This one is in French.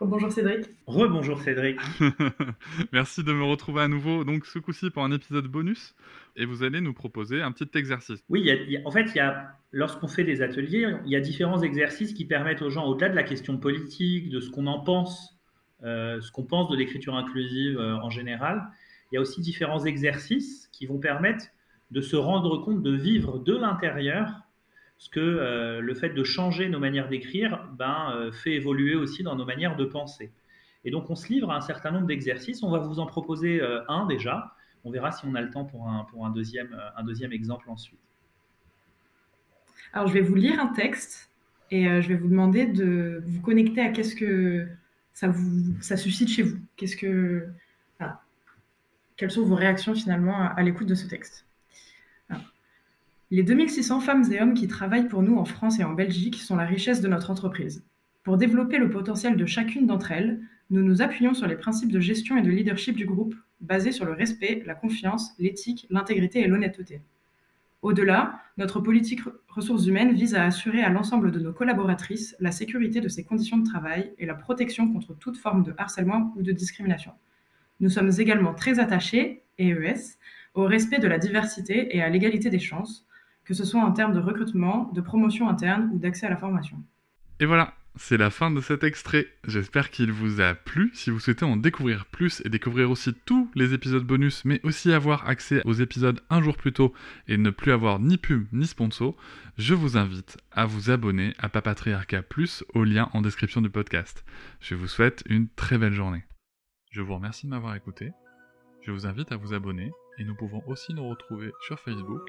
Bonjour Cédric. Rebonjour Cédric. Merci de me retrouver à nouveau, donc ce coup-ci pour un épisode bonus, et vous allez nous proposer un petit exercice. Oui, il y a, en fait, il y a, lorsqu'on fait des ateliers, il y a différents exercices qui permettent aux gens, au-delà de la question politique, de ce qu'on en pense, euh, ce qu'on pense de l'écriture inclusive euh, en général, il y a aussi différents exercices qui vont permettre de se rendre compte, de vivre de l'intérieur ce que euh, le fait de changer nos manières d'écrire ben, euh, fait évoluer aussi dans nos manières de penser. Et donc on se livre à un certain nombre d'exercices. On va vous en proposer euh, un déjà. On verra si on a le temps pour un, pour un, deuxième, un deuxième exemple ensuite. Alors je vais vous lire un texte et je vais vous demander de vous connecter à qu'est-ce que ça, vous, ça suscite chez vous. Qu'est-ce que, quelles sont vos réactions finalement à l'écoute de ce texte? Les 2600 femmes et hommes qui travaillent pour nous en France et en Belgique sont la richesse de notre entreprise. Pour développer le potentiel de chacune d'entre elles, nous nous appuyons sur les principes de gestion et de leadership du groupe, basés sur le respect, la confiance, l'éthique, l'intégrité et l'honnêteté. Au-delà, notre politique ressources humaines vise à assurer à l'ensemble de nos collaboratrices la sécurité de ses conditions de travail et la protection contre toute forme de harcèlement ou de discrimination. Nous sommes également très attachés, EES, au respect de la diversité et à l'égalité des chances, que ce soit en termes de recrutement, de promotion interne ou d'accès à la formation. Et voilà, c'est la fin de cet extrait. J'espère qu'il vous a plu. Si vous souhaitez en découvrir plus et découvrir aussi tous les épisodes bonus, mais aussi avoir accès aux épisodes un jour plus tôt et ne plus avoir ni pub ni sponsor, je vous invite à vous abonner à Papatriarca Plus au lien en description du podcast. Je vous souhaite une très belle journée. Je vous remercie de m'avoir écouté. Je vous invite à vous abonner et nous pouvons aussi nous retrouver sur Facebook,